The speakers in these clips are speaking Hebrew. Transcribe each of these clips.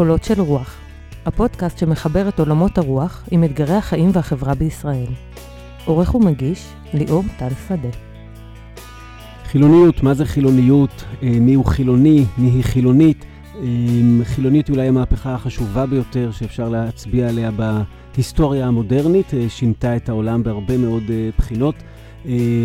קולות של רוח, הפודקאסט שמחבר את עולמות הרוח עם אתגרי החיים והחברה בישראל. עורך ומגיש, ליאור טל שדה. חילוניות, מה זה חילוניות? אה, מי הוא חילוני? מי היא חילונית? אה, חילוניות היא אולי המהפכה החשובה ביותר שאפשר להצביע עליה בהיסטוריה המודרנית, אה, שינתה את העולם בהרבה מאוד בחינות.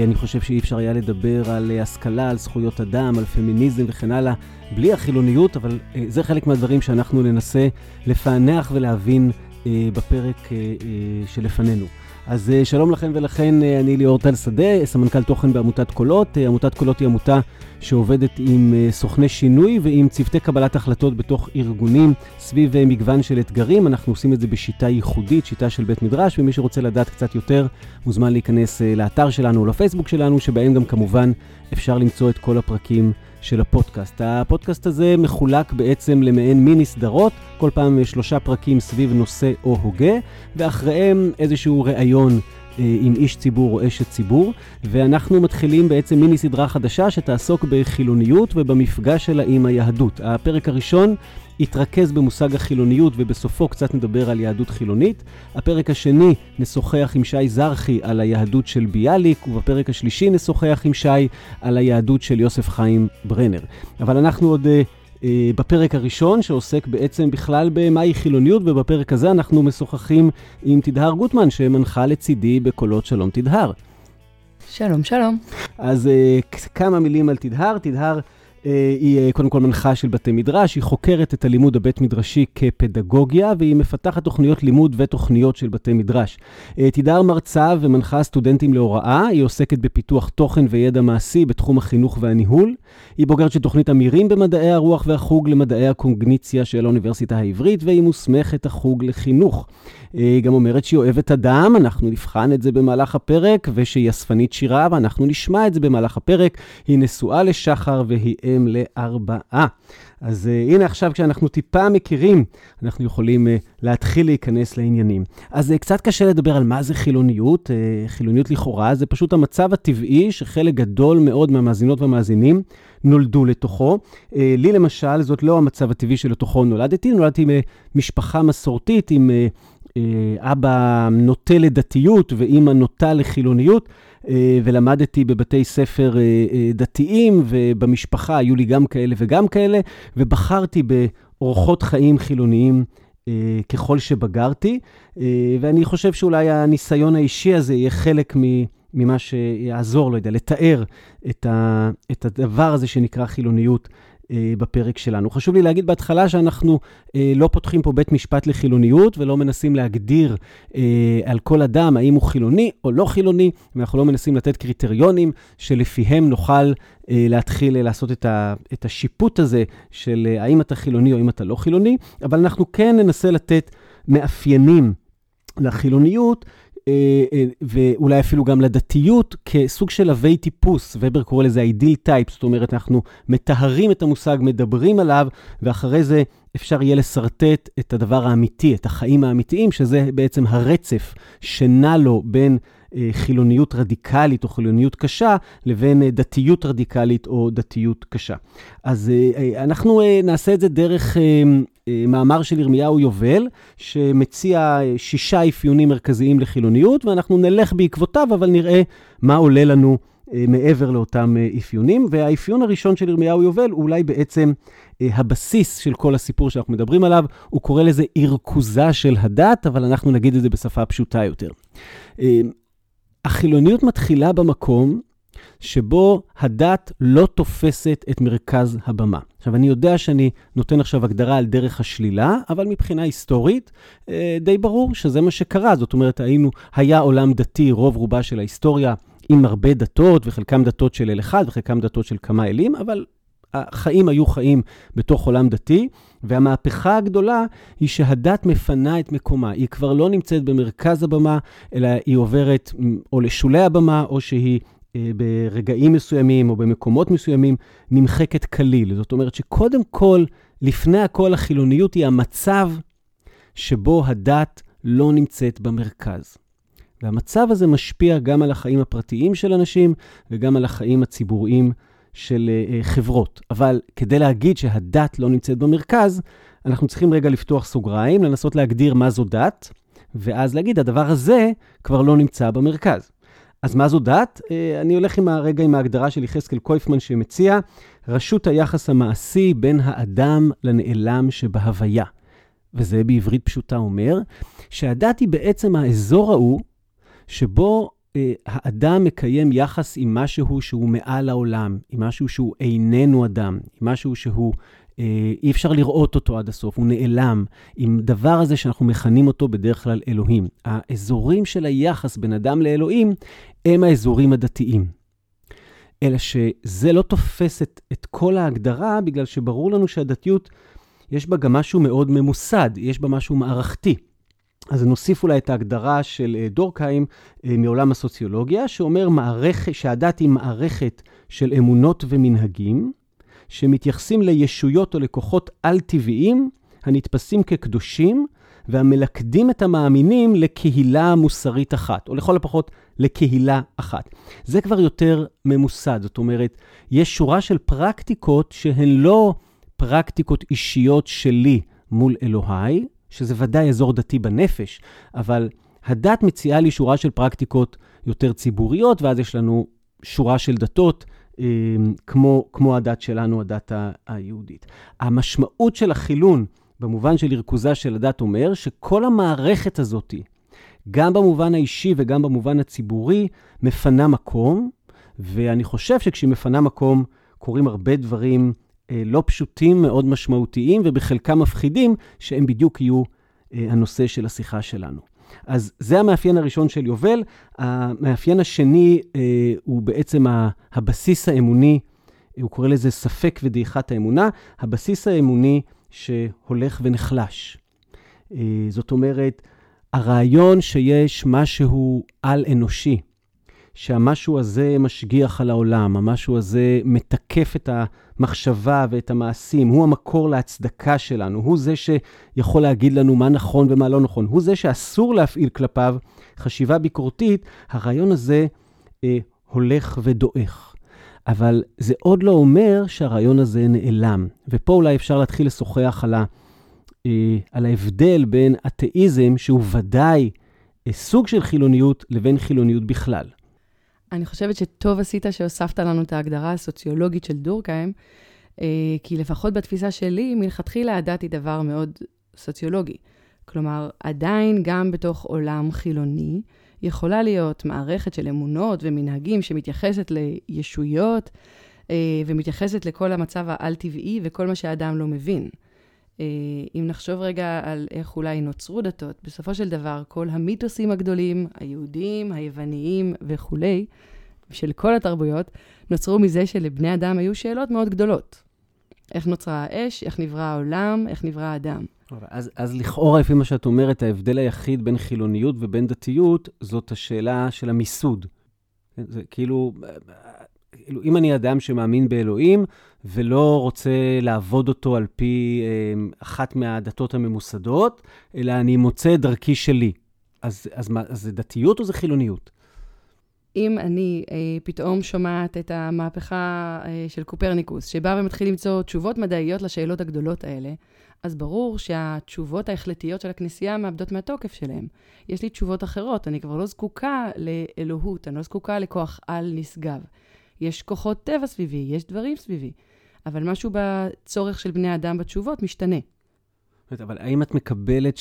אני חושב שאי אפשר היה לדבר על השכלה, על זכויות אדם, על פמיניזם וכן הלאה, בלי החילוניות, אבל זה חלק מהדברים שאנחנו ננסה לפענח ולהבין בפרק שלפנינו. אז אה, שלום לכם ולכן, אה, אני ליאור טל שדה, סמנכ"ל תוכן בעמותת קולות. אה, עמותת קולות היא עמותה שעובדת עם סוכני שינוי ועם צוותי קבלת החלטות בתוך ארגונים סביב מגוון של אתגרים. אנחנו עושים את זה בשיטה ייחודית, שיטה של בית מדרש, ומי שרוצה לדעת קצת יותר מוזמן להיכנס לאתר שלנו או לפייסבוק שלנו, שבהם גם כמובן אפשר למצוא את כל הפרקים. של הפודקאסט. הפודקאסט הזה מחולק בעצם למעין מיני סדרות, כל פעם שלושה פרקים סביב נושא או הוגה, ואחריהם איזשהו ראיון אה, עם איש ציבור או אשת ציבור, ואנחנו מתחילים בעצם מיני סדרה חדשה שתעסוק בחילוניות ובמפגש שלה עם היהדות. הפרק הראשון יתרכז במושג החילוניות ובסופו קצת נדבר על יהדות חילונית. הפרק השני נשוחח עם שי זרחי על היהדות של ביאליק, ובפרק השלישי נשוחח עם שי על היהדות של יוסף חיים ברנר. אבל אנחנו עוד... אה, אה, בפרק הראשון, שעוסק בעצם בכלל במהי חילוניות, ובפרק הזה אנחנו משוחחים עם תדהר גוטמן, שמנחה לצידי בקולות שלום תדהר. שלום, שלום. אז אה, כמה מילים על תדהר. תדהר היא אה, קודם כל מנחה של בתי מדרש, היא חוקרת את הלימוד הבית מדרשי כפדגוגיה, והיא מפתחת תוכניות לימוד ותוכניות של בתי מדרש. אה, תידר מרצה ומנחה סטודנטים להוראה, היא עוסקת בפיתוח תוכן וידע מעשי בתחום החינוך והניהול. היא בוגרת של תוכנית אמירים במדעי הרוח והחוג למדעי הקוגניציה של האוניברסיטה העברית, והיא מוסמכת החוג לחינוך. היא גם אומרת שהיא אוהבת אדם, אנחנו נבחן את זה במהלך הפרק, ושהיא אספנית שירה, ואנחנו נשמע את זה במהלך הפרק. היא נשואה לשחר והיא אם לארבעה. אז uh, הנה עכשיו כשאנחנו טיפה מכירים, אנחנו יכולים uh, להתחיל להיכנס לעניינים. אז uh, קצת קשה לדבר על מה זה חילוניות. Uh, חילוניות לכאורה זה פשוט המצב הטבעי שחלק גדול מאוד מהמאזינות והמאזינים נולדו לתוכו. Uh, לי למשל, זאת לא המצב הטבעי שלתוכו נולדתי, נולדתי ממשפחה מסורתית עם... Uh, אבא נוטה לדתיות ואימא נוטה לחילוניות, ולמדתי בבתי ספר אה, אה, דתיים, ובמשפחה היו לי גם כאלה וגם כאלה, ובחרתי באורחות חיים חילוניים. ככל שבגרתי, ואני חושב שאולי הניסיון האישי הזה יהיה חלק ממה שיעזור, לא יודע, לתאר את, ה, את הדבר הזה שנקרא חילוניות אה, בפרק שלנו. חשוב לי להגיד בהתחלה שאנחנו אה, לא פותחים פה בית משפט לחילוניות ולא מנסים להגדיר אה, על כל אדם האם הוא חילוני או לא חילוני, ואנחנו לא מנסים לתת קריטריונים שלפיהם נוכל אה, להתחיל אה, לעשות את, ה, את השיפוט הזה של אה, האם אתה חילוני או האם אתה לא חילוני, אבל אנחנו כן ננסה לתת מאפיינים לחילוניות אה, אה, ואולי אפילו גם לדתיות, כסוג של אבי טיפוס. ובר קורא לזה ideal type, זאת אומרת, אנחנו מטהרים את המושג, מדברים עליו, ואחרי זה אפשר יהיה לשרטט את הדבר האמיתי, את החיים האמיתיים, שזה בעצם הרצף שנע לו בין אה, חילוניות רדיקלית או חילוניות קשה, לבין דתיות רדיקלית או דתיות קשה. אז אנחנו נעשה את זה דרך אה, מאמר של ירמיהו יובל, שמציע אה, שישה אפיונים מרכזיים לחילוניות, ואנחנו נלך בעקבותיו, אבל נראה מה עולה לנו אה, מעבר לאותם אפיונים. והאפיון הראשון של ירמיהו יובל הוא אולי בעצם הבסיס של כל הסיפור שאנחנו מדברים עליו. הוא קורא לזה ערכוזה של הדת, אבל אנחנו נגיד את זה בשפה פשוטה יותר. החילוניות מתחילה במקום שבו הדת לא תופסת את מרכז הבמה. עכשיו, אני יודע שאני נותן עכשיו הגדרה על דרך השלילה, אבל מבחינה היסטורית, אה, די ברור שזה מה שקרה. זאת אומרת, היינו, היה עולם דתי, רוב רובה של ההיסטוריה, עם הרבה דתות, וחלקם דתות של אל אחד, וחלקם דתות של כמה אלים, אבל החיים היו חיים בתוך עולם דתי, והמהפכה הגדולה היא שהדת מפנה את מקומה. היא כבר לא נמצאת במרכז הבמה, אלא היא עוברת או לשולי הבמה, או שהיא ברגעים מסוימים או במקומות מסוימים נמחקת כליל. זאת אומרת שקודם כל, לפני הכל, החילוניות היא המצב שבו הדת לא נמצאת במרכז. והמצב הזה משפיע גם על החיים הפרטיים של אנשים וגם על החיים הציבוריים של uh, חברות. אבל כדי להגיד שהדת לא נמצאת במרכז, אנחנו צריכים רגע לפתוח סוגריים, לנסות להגדיר מה זו דת, ואז להגיד, הדבר הזה כבר לא נמצא במרכז. אז מה זו דת? אה, אני הולך עם הרגע עם ההגדרה של יחזקאל קויפמן שמציע, רשות היחס המעשי בין האדם לנעלם שבהוויה. וזה בעברית פשוטה אומר, שהדת היא בעצם האזור ההוא שבו אה, האדם מקיים יחס עם משהו שהוא מעל העולם, עם משהו שהוא איננו אדם, עם משהו שהוא אי אפשר לראות אותו עד הסוף, הוא נעלם, עם דבר הזה שאנחנו מכנים אותו בדרך כלל אלוהים. האזורים של היחס בין אדם לאלוהים הם האזורים הדתיים. אלא שזה לא תופס את, את כל ההגדרה, בגלל שברור לנו שהדתיות, יש בה גם משהו מאוד ממוסד, יש בה משהו מערכתי. אז נוסיף אולי את ההגדרה של אה, דורקהיים אה, מעולם הסוציולוגיה, שאומר מערכ... שהדת היא מערכת של אמונות ומנהגים, שמתייחסים לישויות או לכוחות על-טבעיים הנתפסים כקדושים, והמלכדים את המאמינים לקהילה מוסרית אחת, או לכל הפחות לקהילה אחת. זה כבר יותר ממוסד, זאת אומרת, יש שורה של פרקטיקות שהן לא פרקטיקות אישיות שלי מול אלוהי, שזה ודאי אזור דתי בנפש, אבל הדת מציעה לי שורה של פרקטיקות יותר ציבוריות, ואז יש לנו שורה של דתות, כמו, כמו הדת שלנו, הדת היהודית. המשמעות של החילון, במובן של ריכוזה של הדת, אומר שכל המערכת הזאת, גם במובן האישי וגם במובן הציבורי, מפנה מקום, ואני חושב שכשהיא מפנה מקום, קורים הרבה דברים אה, לא פשוטים, מאוד משמעותיים, ובחלקם מפחידים, שהם בדיוק יהיו אה, הנושא של השיחה שלנו. אז זה המאפיין הראשון של יובל. המאפיין השני אה, הוא בעצם הבסיס האמוני, הוא קורא לזה ספק ודעיכת האמונה, הבסיס האמוני שהולך ונחלש. זאת אומרת, הרעיון שיש משהו על-אנושי, שהמשהו הזה משגיח על העולם, המשהו הזה מתקף את המחשבה ואת המעשים, הוא המקור להצדקה שלנו, הוא זה שיכול להגיד לנו מה נכון ומה לא נכון, הוא זה שאסור להפעיל כלפיו חשיבה ביקורתית, הרעיון הזה אה, הולך ודועך. אבל זה עוד לא אומר שהרעיון הזה נעלם. ופה אולי אפשר להתחיל לשוחח על, ה, אה, על ההבדל בין אתאיזם, שהוא ודאי אה, סוג של חילוניות, לבין חילוניות בכלל. אני חושבת שטוב עשית שהוספת לנו את ההגדרה הסוציולוגית של דורקהיים, אה, כי לפחות בתפיסה שלי, מלכתחילה הדת היא דבר מאוד סוציולוגי. כלומר, עדיין גם בתוך עולם חילוני, יכולה להיות מערכת של אמונות ומנהגים שמתייחסת לישויות אה, ומתייחסת לכל המצב העל-טבעי וכל מה שהאדם לא מבין. אה, אם נחשוב רגע על איך אולי נוצרו דתות, בסופו של דבר כל המיתוסים הגדולים, היהודיים, היווניים וכולי, של כל התרבויות, נוצרו מזה שלבני אדם היו שאלות מאוד גדולות. איך נוצרה האש, איך נברא העולם, איך נברא האדם. אז, אז לכאורה, לפי מה שאת אומרת, ההבדל היחיד בין חילוניות ובין דתיות, זאת השאלה של המיסוד. זה כאילו, כאילו, אם אני אדם שמאמין באלוהים ולא רוצה לעבוד אותו על פי אה, אחת מהדתות הממוסדות, אלא אני מוצא את דרכי שלי, אז, אז מה, אז זה דתיות או זה חילוניות? אם אני אה, פתאום שומעת את המהפכה אה, של קופרניקוס, שבא ומתחיל למצוא תשובות מדעיות לשאלות הגדולות האלה, אז ברור שהתשובות ההחלטיות של הכנסייה מאבדות מהתוקף שלהן. יש לי תשובות אחרות, אני כבר לא זקוקה לאלוהות, אני לא זקוקה לכוח על נשגב. יש כוחות טבע סביבי, יש דברים סביבי, אבל משהו בצורך של בני אדם בתשובות משתנה. אבל האם את מקבלת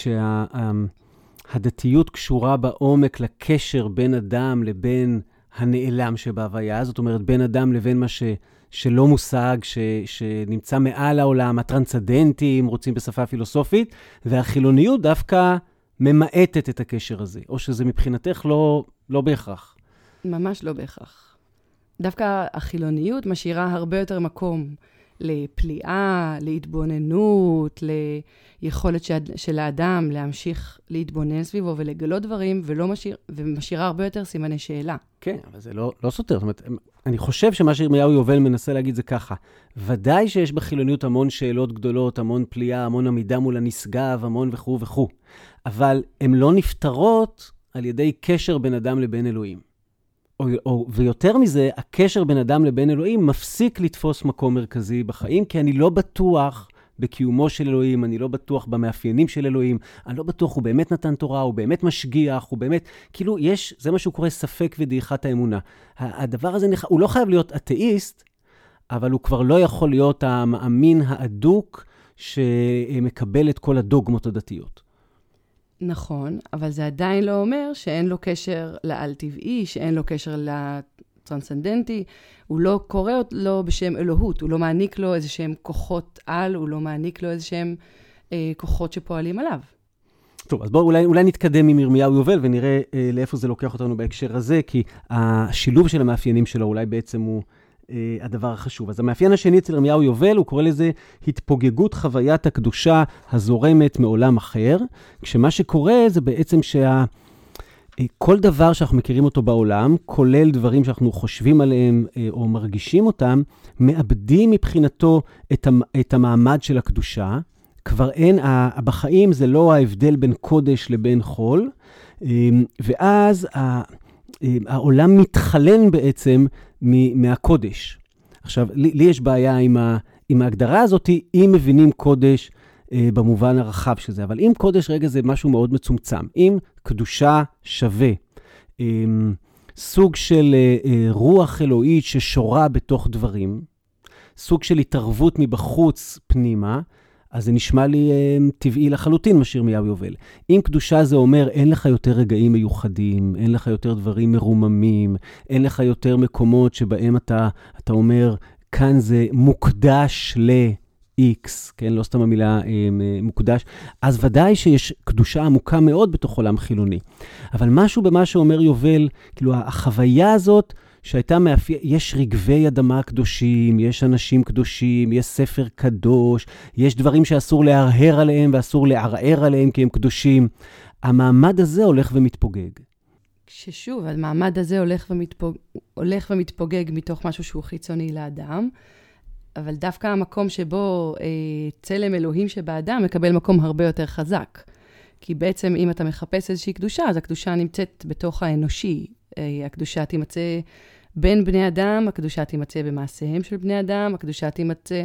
שהדתיות שה, קשורה בעומק לקשר בין אדם לבין הנעלם שבהוויה? זאת אומרת, בין אדם לבין מה ש, שלא מושג, ש, שנמצא מעל העולם, הטרנסדנטי, אם רוצים בשפה פילוסופית, והחילוניות דווקא ממעטת את הקשר הזה, או שזה מבחינתך לא, לא בהכרח? ממש לא בהכרח. דווקא החילוניות משאירה הרבה יותר מקום לפליאה, להתבוננות, ליכולת של האדם להמשיך להתבונן סביבו ולגלות דברים, ולא משאיר, ומשאירה הרבה יותר סימני שאלה. כן, אבל זה לא, לא סותר. זאת אומרת, אני חושב שמה שירמיהו יובל מנסה להגיד זה ככה, ודאי שיש בחילוניות המון שאלות גדולות, המון פליאה, המון עמידה מול הנשגב, המון וכו' וכו', אבל הן לא נפתרות על ידי קשר בין אדם לבין אלוהים. או, או, ויותר מזה, הקשר בין אדם לבין אלוהים מפסיק לתפוס מקום מרכזי בחיים, כי אני לא בטוח בקיומו של אלוהים, אני לא בטוח במאפיינים של אלוהים, אני לא בטוח הוא באמת נתן תורה, הוא באמת משגיח, הוא באמת, כאילו, יש, זה מה שהוא קורא ספק ודעיכת האמונה. הדבר הזה, הוא לא חייב להיות אתאיסט, אבל הוא כבר לא יכול להיות המאמין האדוק שמקבל את כל הדוגמות הדתיות. נכון, אבל זה עדיין לא אומר שאין לו קשר לעל-טבעי, שאין לו קשר לטרנסצנדנטי. הוא לא קורא לו בשם אלוהות, הוא לא מעניק לו איזה שהם כוחות על, הוא לא מעניק לו איזה שהם אה, כוחות שפועלים עליו. טוב, אז בואו אולי, אולי נתקדם עם ירמיהו יובל ונראה אה, לאיפה זה לוקח אותנו בהקשר הזה, כי השילוב של המאפיינים שלו אולי בעצם הוא הדבר החשוב. אז המאפיין השני אצל ירמיהו יובל, הוא קורא לזה התפוגגות חוויית הקדושה הזורמת מעולם אחר, כשמה שקורה זה בעצם שה... אה, כל דבר שאנחנו מכירים אותו בעולם, כולל דברים שאנחנו חושבים עליהם אה, או מרגישים אותם, מאבדים מבחינתו את, את המעמד של הקדושה. כבר אין, בחיים זה לא ההבדל בין קודש לבין חול, ואז העולם מתחלן בעצם מהקודש. עכשיו, לי, לי יש בעיה עם, ה, עם ההגדרה הזאת, אם מבינים קודש אה, במובן הרחב של זה, אבל אם קודש רגע זה משהו מאוד מצומצם, אם קדושה שווה, אה, סוג של אה, אה, רוח אלוהית ששורה בתוך דברים, סוג של התערבות מבחוץ פנימה, אז זה נשמע לי אה, טבעי לחלוטין מה שירמיהו יובל. אם קדושה זה אומר, אין לך יותר רגעים מיוחדים, אין לך יותר דברים מרוממים, אין לך יותר מקומות שבהם אתה, אתה אומר, כאן זה מוקדש ל... X, כן? לא סתם המילה אה, מוקדש, אז ודאי שיש קדושה עמוקה מאוד בתוך עולם חילוני. אבל משהו במה שאומר יובל, כאילו החוויה הזאת שהייתה מאפיין, יש רגבי אדמה קדושים, יש אנשים קדושים, יש ספר קדוש, יש דברים שאסור להרהר עליהם ואסור לערער עליהם כי הם קדושים. המעמד הזה הולך ומתפוגג. ששוב, המעמד הזה הולך, ומתפוג... הולך ומתפוגג מתוך משהו שהוא חיצוני לאדם, אבל דווקא המקום שבו אה, צלם אלוהים שבאדם מקבל מקום הרבה יותר חזק. כי בעצם אם אתה מחפש איזושהי קדושה, אז הקדושה נמצאת בתוך האנושי. אה, הקדושה תימצא בין בני אדם, הקדושה תימצא במעשיהם של בני אדם, הקדושה תימצא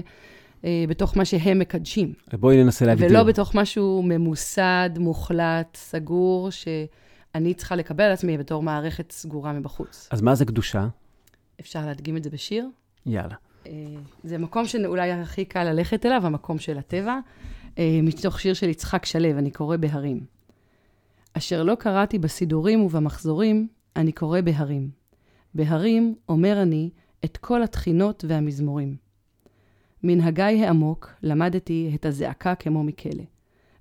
אה, בתוך מה שהם מקדשים. בואי ננסה להגדיר. ולא בתוך משהו ממוסד, מוחלט, סגור, שאני צריכה לקבל על עצמי בתור מערכת סגורה מבחוץ. אז מה זה קדושה? אפשר להדגים את זה בשיר? יאללה. אה, זה מקום שאולי הכי קל ללכת אליו, המקום של הטבע, אה, מתוך שיר של יצחק שלו, אני קורא בהרים. אשר לא קראתי בסידורים ובמחזורים, אני קורא בהרים. בהרים אומר אני את כל התחינות והמזמורים. מנהגי העמוק למדתי את הזעקה כמו מכלא,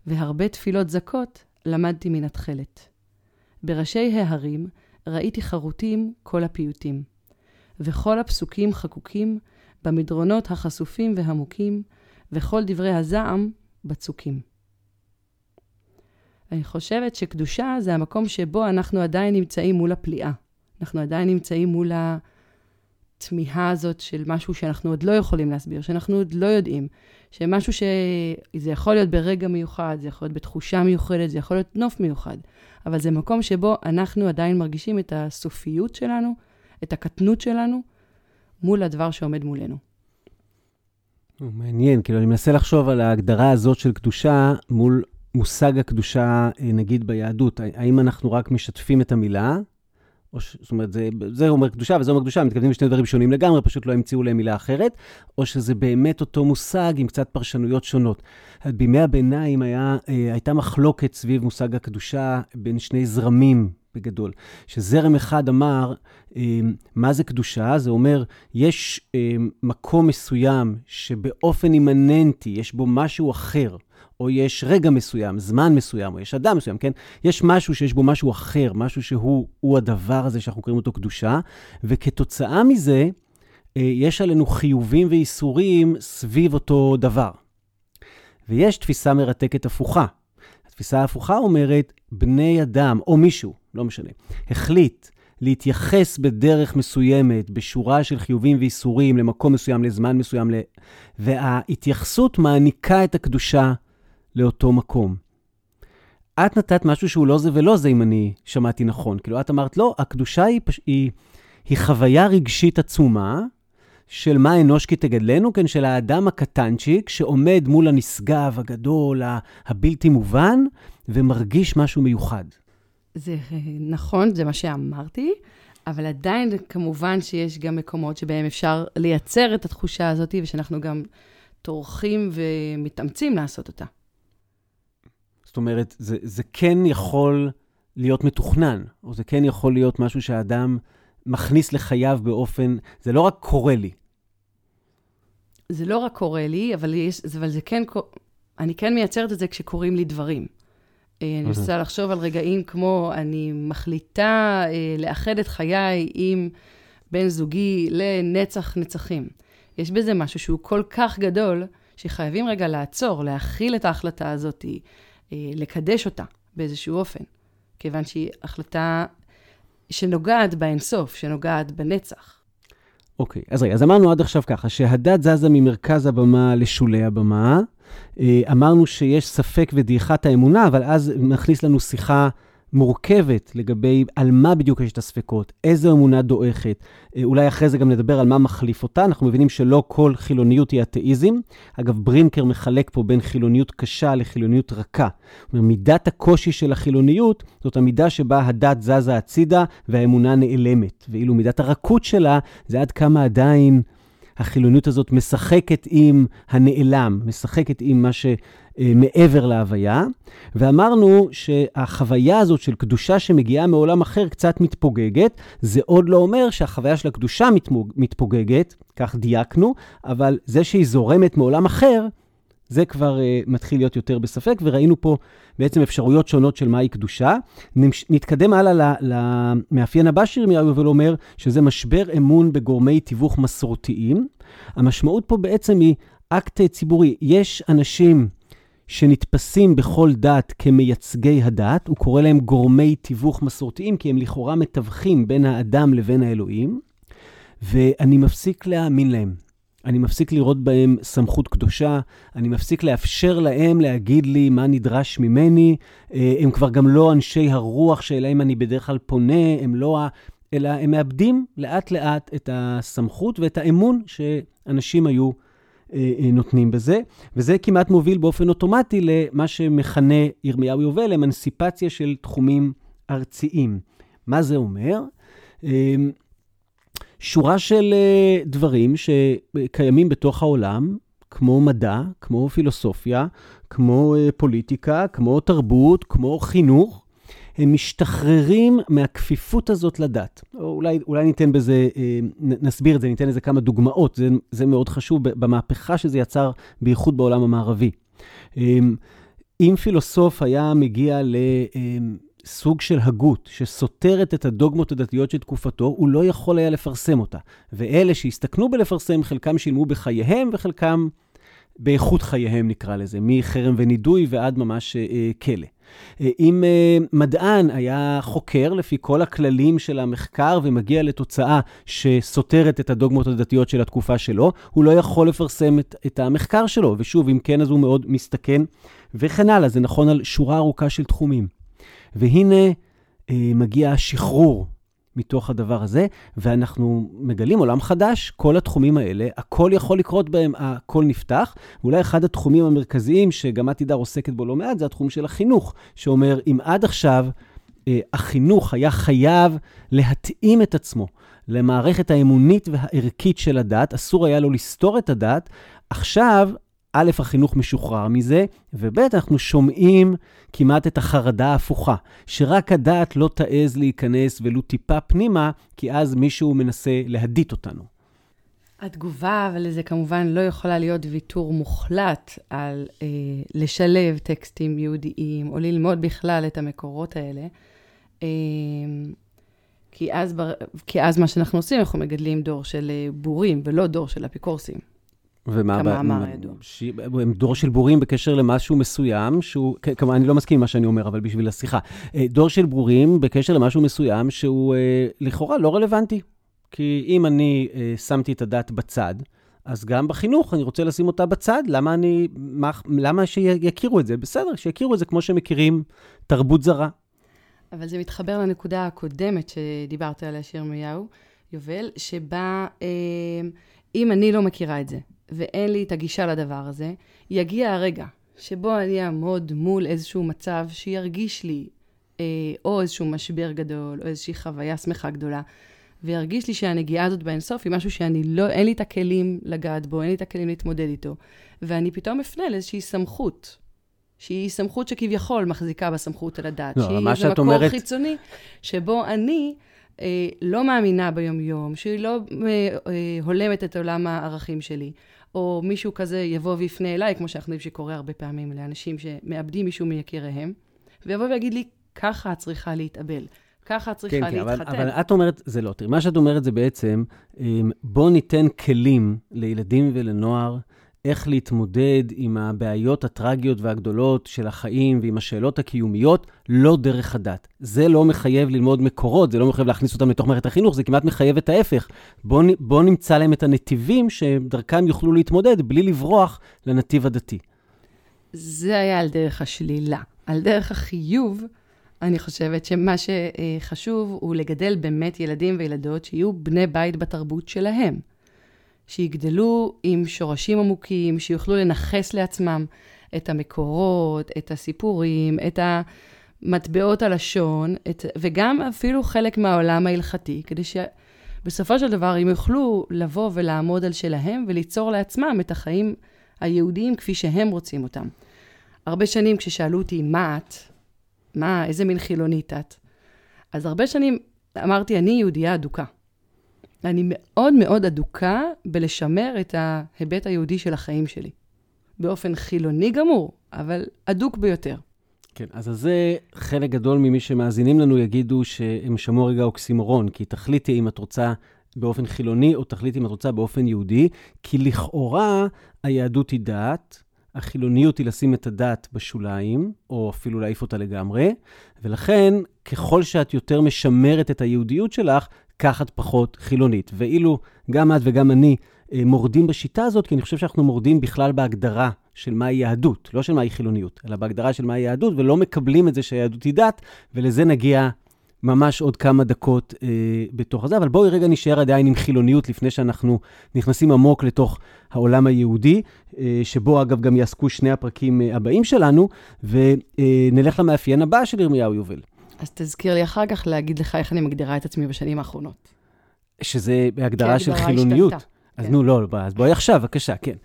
והרבה תפילות זכות למדתי מן התכלת. בראשי ההרים ראיתי חרוטים כל הפיוטים, וכל הפסוקים חקוקים במדרונות החשופים והמוכים, וכל דברי הזעם בצוקים. אני חושבת שקדושה זה המקום שבו אנחנו עדיין נמצאים מול הפליאה. אנחנו עדיין נמצאים מול התמיהה הזאת של משהו שאנחנו עוד לא יכולים להסביר, שאנחנו עוד לא יודעים, שמשהו שזה יכול להיות ברגע מיוחד, זה יכול להיות בתחושה מיוחדת, זה יכול להיות נוף מיוחד, אבל זה מקום שבו אנחנו עדיין מרגישים את הסופיות שלנו, את הקטנות שלנו, מול הדבר שעומד מולנו. מעניין, כאילו אני מנסה לחשוב על ההגדרה הזאת של קדושה מול מושג הקדושה, אה, נגיד ביהדות. האם אנחנו רק משתפים את המילה, או ש... זאת אומרת, זה, זה אומר קדושה וזה אומר קדושה, מתכוונים לשני דברים שונים לגמרי, פשוט לא המציאו להם מילה אחרת, או שזה באמת אותו מושג עם קצת פרשנויות שונות. בימי הביניים היה, אה, הייתה מחלוקת סביב מושג הקדושה בין שני זרמים בגדול. שזרם אחד אמר, אה, מה זה קדושה? זה אומר, יש אה, מקום מסוים שבאופן אימננטי יש בו משהו אחר. או יש רגע מסוים, זמן מסוים, או יש אדם מסוים, כן? יש משהו שיש בו משהו אחר, משהו שהוא הדבר הזה שאנחנו קוראים אותו קדושה, וכתוצאה מזה, אה, יש עלינו חיובים ואיסורים סביב אותו דבר. ויש תפיסה מרתקת הפוכה. התפיסה ההפוכה אומרת, בני אדם, או מישהו, לא משנה, החליט להתייחס בדרך מסוימת, בשורה של חיובים ואיסורים, למקום מסוים, לזמן מסוים, וההתייחסות מעניקה את הקדושה לאותו מקום. את נתת משהו שהוא לא זה ולא זה, אם אני שמעתי נכון. כאילו, את אמרת, לא, הקדושה היא, היא, היא חוויה רגשית עצומה, של מה אנוש כי תגדלנו, כן, של האדם הקטנצ'יק שעומד מול הנשגב הגדול, הבלתי מובן, ומרגיש משהו מיוחד. זה נכון, זה מה שאמרתי, אבל עדיין כמובן שיש גם מקומות שבהם אפשר לייצר את התחושה הזאת, ושאנחנו גם טורחים ומתאמצים לעשות אותה. אומרת, זה, זה כן יכול להיות מתוכנן, או זה כן יכול להיות משהו שהאדם מכניס לחייו באופן, זה לא רק קורה לי. זה לא רק קורה לי, אבל, יש, אבל זה כן, אני כן מייצרת את זה כשקורים לי דברים. אה, אני רוצה לחשוב על רגעים כמו, אני מחליטה אה, לאחד את חיי עם בן זוגי לנצח נצחים. יש בזה משהו שהוא כל כך גדול, שחייבים רגע לעצור, להכיל את ההחלטה הזאת, לקדש אותה באיזשהו אופן, כיוון שהיא החלטה שנוגעת באינסוף, שנוגעת בנצח. אוקיי, okay, אז רגע, אז אמרנו עד עכשיו ככה, שהדת זזה ממרכז הבמה לשולי הבמה. אה, אמרנו שיש ספק ודעיכת האמונה, אבל אז מכניס לנו שיחה מורכבת לגבי על מה בדיוק יש את הספקות, איזו אמונה דועכת. אה, אולי אחרי זה גם נדבר על מה מחליף אותה. אנחנו מבינים שלא כל חילוניות היא אתאיזם. אגב, ברינקר מחלק פה בין חילוניות קשה לחילוניות רכה. אומר, מידת הקושי של החילוניות זאת המידה שבה הדת זזה הצידה והאמונה נעלמת. ואילו מידת הרכות שלה זה עד כמה עדיין החילוניות הזאת משחקת עם הנעלם, משחקת עם מה שמעבר להוויה, ואמרנו שהחוויה הזאת של קדושה שמגיעה מעולם אחר קצת מתפוגגת, זה עוד לא אומר שהחוויה של הקדושה מתפוגגת, כך דייקנו, אבל זה שהיא זורמת מעולם אחר, זה כבר uh, מתחיל להיות יותר בספק, וראינו פה בעצם אפשרויות שונות של מהי קדושה. נתקדם הלאה למאפיין הבא שירמיהו יובל אומר, שזה משבר אמון בגורמי תיווך מסורתיים. המשמעות פה בעצם היא אקט ציבורי. יש אנשים שנתפסים בכל דת כמייצגי הדת, הוא קורא להם גורמי תיווך מסורתיים, כי הם לכאורה מתווכים בין האדם לבין האלוהים, ואני מפסיק להאמין להם. אני מפסיק לראות בהם סמכות קדושה, אני מפסיק לאפשר להם להגיד לי מה נדרש ממני. אה, הם כבר גם לא אנשי הרוח שאליהם אני בדרך כלל פונה, הם לא ה... אלא הם מאבדים לאט-לאט את הסמכות ואת האמון שאנשים היו אה, אה, נותנים בזה, וזה כמעט מוביל באופן אוטומטי למה שמכנה ירמיהו יובל, אמנסיפציה של תחומים ארציים. מה זה אומר? שורה של uh, דברים שקיימים בתוך העולם, כמו מדע, כמו פילוסופיה, כמו uh, פוליטיקה, כמו תרבות, כמו חינוך, הם משתחררים מהכפיפות הזאת לדת. או אולי, אולי ניתן בזה, אה, נסביר את זה, ניתן לזה כמה דוגמאות, זה, זה מאוד חשוב במהפכה שזה יצר, בייחוד בעולם המערבי. אם פילוסוף היה מגיע ל... סוג של הגות שסותרת את הדוגמות הדתיות של תקופתו, הוא לא יכול היה לפרסם אותה. ואלה שהסתכנו בלפרסם, חלקם שילמו בחייהם וחלקם באיכות חייהם, נקרא לזה, מחרם ונידוי ועד ממש אה, כלא. אה, אם אה, מדען היה חוקר לפי כל הכללים של המחקר ומגיע לתוצאה שסותרת את הדוגמות הדתיות של התקופה שלו, הוא לא יכול לפרסם את, את המחקר שלו. ושוב, אם כן, אז הוא מאוד מסתכן, וכן הלאה. זה נכון על שורה ארוכה של תחומים. והנה אה, מגיע השחרור מתוך הדבר הזה, ואנחנו מגלים עולם חדש, כל התחומים האלה, הכל יכול לקרות בהם, הכל נפתח. ואולי אחד התחומים המרכזיים, שגם את תידר עוסקת בו לא מעט, זה התחום של החינוך, שאומר, אם עד עכשיו אה, החינוך היה חייב להתאים את עצמו למערכת האמונית והערכית של הדת, אסור היה לו לסתור את הדת, עכשיו א', החינוך משוחרר מזה, וב', אנחנו שומעים כמעט את החרדה ההפוכה, שרק הדעת לא תעז להיכנס ולו טיפה פנימה, כי אז מישהו מנסה להדית אותנו. התגובה, אבל זה כמובן לא יכולה להיות ויתור מוחלט על אה, לשלב טקסטים יהודיים, או ללמוד בכלל את המקורות האלה. אה, כי אז, כי אז מה שאנחנו עושים, אנחנו מגדלים דור של אה, בורים, ולא דור של אפיקורסים. ומה... כמאמר ידוע. ש... הם דור של בורים בקשר למשהו מסוים, שהוא... כמובן, אני לא מסכים עם מה שאני אומר, אבל בשביל השיחה. אה, דור של בורים בקשר למשהו מסוים שהוא אה, לכאורה לא רלוונטי. כי אם אני אה, שמתי את הדת בצד, אז גם בחינוך אני רוצה לשים אותה בצד. למה אני... מה, למה שיכירו את זה? בסדר, שיכירו את זה כמו שמכירים תרבות זרה. אבל זה מתחבר לנקודה הקודמת שדיברת עליה, שירמיהו, יובל, שבה... אה, אם אני לא מכירה את זה, ואין לי את הגישה לדבר הזה, יגיע הרגע שבו אני אעמוד מול איזשהו מצב שירגיש לי אה, או איזשהו משבר גדול, או איזושהי חוויה שמחה גדולה, וירגיש לי שהנגיעה הזאת באינסוף היא משהו שאני לא, אין לי את הכלים לגעת בו, אין לי את הכלים להתמודד איתו, ואני פתאום אפנה לאיזושהי סמכות, שהיא סמכות שכביכול מחזיקה בסמכות על הדת, לא, שהיא מה זה שאת מקור אומרת- חיצוני, שבו אני אה, לא מאמינה ביומיום, שהיא לא אה, אה, הולמת את עולם הערכים שלי. או מישהו כזה יבוא ויפנה אליי, כמו שאנחנו יודעים שקורה הרבה פעמים לאנשים שמאבדים מישהו מיקיריהם, ויבוא ויגיד לי, ככה את צריכה להתאבל, ככה את צריכה כן, כן, אבל, להתחתן. אבל את אומרת, זה לא, תראי, מה שאת אומרת זה בעצם, אמ, בוא ניתן כלים לילדים ולנוער איך להתמודד עם הבעיות הטרגיות והגדולות של החיים ועם השאלות הקיומיות, לא דרך הדת. זה לא מחייב ללמוד מקורות, זה לא מחייב להכניס אותם לתוך מערכת החינוך, זה כמעט מחייב את ההפך. בוא, נ- בוא נמצא להם את הנתיבים שדרכם יוכלו להתמודד בלי לברוח לנתיב הדתי. זה היה על דרך השלילה. על דרך החיוב, אני חושבת שמה שחשוב הוא לגדל באמת ילדים וילדות שיהיו בני בית בתרבות שלהם. שיגדלו עם שורשים עמוקים, שיוכלו לנכס לעצמם את המקורות, את הסיפורים, את המטבעות הלשון, את, וגם אפילו חלק מהעולם ההלכתי, כדי שבסופו של דבר הם יוכלו לבוא ולעמוד על שלהם וליצור לעצמם את החיים היהודיים כפי שהם רוצים אותם. הרבה שנים כששאלו אותי, מה את? מה, איזה מין חילונית את? אז הרבה שנים אמרתי, אני יהודייה אדוקה. אני מאוד מאוד אדוקה בלשמר את ההיבט היהודי של החיים שלי. באופן חילוני גמור, אבל אדוק ביותר. כן, אז זה חלק גדול ממי שמאזינים לנו יגידו שהם שמעו רגע אוקסימורון, כי תחליטי אם את רוצה באופן חילוני, או תחליטי אם את רוצה באופן יהודי, כי לכאורה היהדות היא דת, החילוניות היא לשים את הדת בשוליים, או אפילו להעיף אותה לגמרי, ולכן, ככל שאת יותר משמרת את היהודיות שלך, את פחות חילונית. ואילו גם את וגם אני אה, מורדים בשיטה הזאת, כי אני חושב שאנחנו מורדים בכלל בהגדרה של מהי יהדות, לא של מהי חילוניות, אלא בהגדרה של מהי יהדות, ולא מקבלים את זה שהיהדות היא דת, ולזה נגיע ממש עוד כמה דקות אה, בתוך זה. אבל בואי רגע נשאר עדיין עם חילוניות לפני שאנחנו נכנסים עמוק לתוך העולם היהודי, אה, שבו אגב גם יעסקו שני הפרקים אה, הבאים שלנו, ונלך למאפיין הבא של ירמיהו יובל, אז תזכיר לי אחר כך להגיד לך איך אני מגדירה את עצמי בשנים האחרונות. שזה בהגדרה של חילוניות. השתנתה. אז כן. נו, לא, אז בואי עכשיו, בבקשה, כן.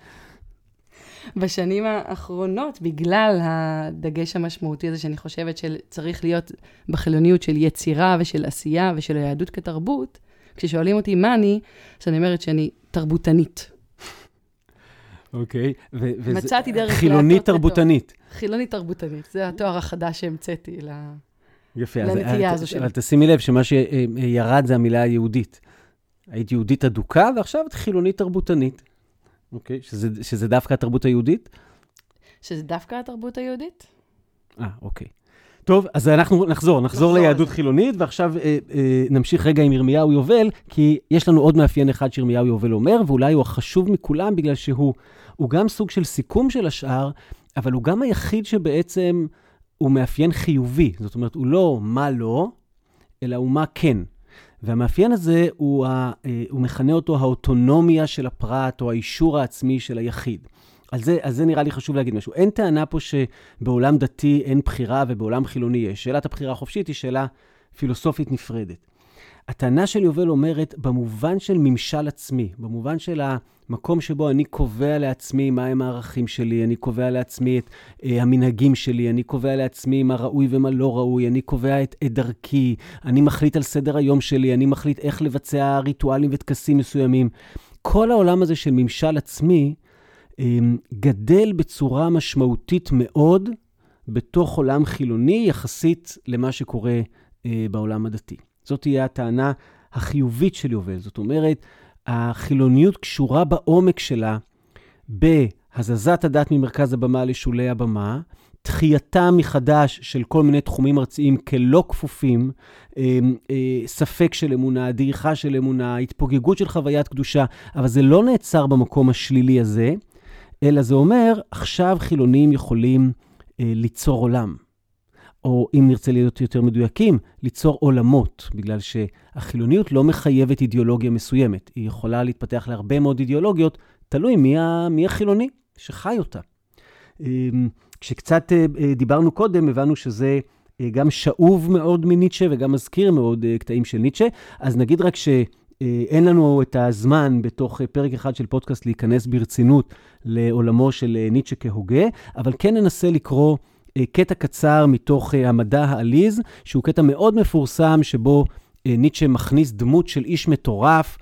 בשנים האחרונות, בגלל הדגש המשמעותי הזה שאני חושבת שצריך להיות בחילוניות של יצירה ושל עשייה ושל היהדות כתרבות, כששואלים אותי מה אני, אז אני אומרת שאני תרבותנית. אוקיי. ו- וזה- מצאתי דרך חילונית. תרבותנית. חילונית תרבותנית, זה התואר החדש שהמצאתי ל... יפה. לנטייה אז- הזו שלי. אבל תשימי לב שמה שירד זה המילה היהודית. היית יהודית אדוקה, ועכשיו את חילונית תרבותנית. אוקיי? שזה, שזה דווקא התרבות היהודית? שזה דווקא התרבות היהודית? אה, אוקיי. טוב, אז אנחנו נחזור, נחזור נחזור ליהדות. חילונית, ועכשיו אה, אה, נמשיך רגע עם ירמיהו יובל, כי יש לנו עוד מאפיין אחד שירמיהו יובל אומר, ואולי הוא החשוב מכולם, בגלל שהוא הוא גם סוג של סיכום של השאר, אבל הוא גם היחיד שבעצם הוא מאפיין חיובי. זאת אומרת, הוא לא מה לא, אלא הוא מה כן. והמאפיין הזה, הוא, ה, אה, הוא מכנה אותו האוטונומיה של הפרט, או האישור העצמי של היחיד. על זה, על זה נראה לי חשוב להגיד משהו. אין טענה פה שבעולם דתי אין בחירה ובעולם חילוני יש. שאלת הבחירה החופשית היא שאלה פילוסופית נפרדת. הטענה של יובל אומרת, במובן של ממשל עצמי, במובן של המקום שבו אני קובע לעצמי מהם הערכים שלי, אני קובע לעצמי את אה, המנהגים שלי, אני קובע לעצמי מה ראוי ומה לא ראוי, אני קובע את, את דרכי, אני מחליט על סדר היום שלי, אני מחליט איך לבצע ריטואלים וטקסים מסוימים. כל העולם הזה של ממשל עצמי, אמ, גדל בצורה משמעותית מאוד בתוך עולם חילוני יחסית למה שקורה אה, בעולם הדתי. זאת תהיה הטענה החיובית של יובל. זאת אומרת, החילוניות קשורה בעומק שלה בהזזת הדת ממרכז הבמה לשולי הבמה, תחייתה מחדש של כל מיני תחומים ארציים כלא כפופים, אה, אה, ספק של אמונה, דעיכה של אמונה, התפוגגות של חוויית קדושה, אבל זה לא נעצר במקום השלילי הזה, אלא זה אומר, עכשיו חילונים יכולים אה, ליצור עולם. או אם נרצה להיות יותר מדויקים, ליצור עולמות, בגלל שהחילוניות לא מחייבת אידיאולוגיה מסוימת. היא יכולה להתפתח להרבה מאוד אידיאולוגיות, תלוי מי, ה, מי החילוני שחי אותה. אמ, כשקצת אה, אה, דיברנו קודם, הבנו שזה אה, גם שאוב מאוד מניטשה וגם מזכיר מאוד קטעים של ניטשה, אז נגיד רק ש... אין לנו את הזמן בתוך פרק אחד של פודקאסט להיכנס ברצינות לעולמו של ניטשה כהוגה, אבל כן ננסה לקרוא קטע קצר מתוך המדע העליז, שהוא קטע מאוד מפורסם, שבו ניטשה מכניס דמות של איש מטורף,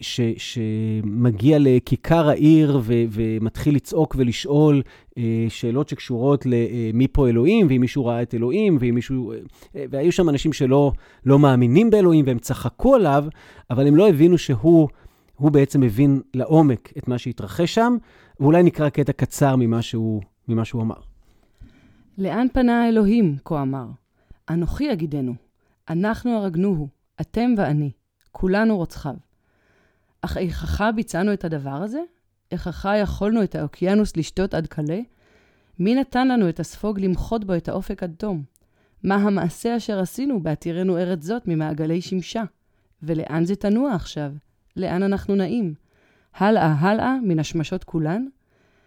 ש, שמגיע לכיכר העיר ו, ומתחיל לצעוק ולשאול אה, שאלות שקשורות למי פה אלוהים, ואם מישהו ראה את אלוהים, ואם מישהו... אה, והיו שם אנשים שלא לא מאמינים באלוהים, והם צחקו עליו, אבל הם לא הבינו שהוא... הוא בעצם מבין לעומק את מה שהתרחש שם, ואולי נקרא קטע קצר ממה שהוא, ממה שהוא אמר. לאן פנה האלוהים? כה אמר. אנוכי אגידנו, אנחנו הרגנוהו, אתם ואני, כולנו רוצחיו. אך איכך ביצענו את הדבר הזה? איכך יכולנו את האוקיינוס לשתות עד כלה? מי נתן לנו את הספוג למחות בו את האופק עד תום? מה המעשה אשר עשינו בהתירנו ארץ זאת ממעגלי שמשה? ולאן זה תנוע עכשיו? לאן אנחנו נעים? הלאה, הלאה, מן השמשות כולן?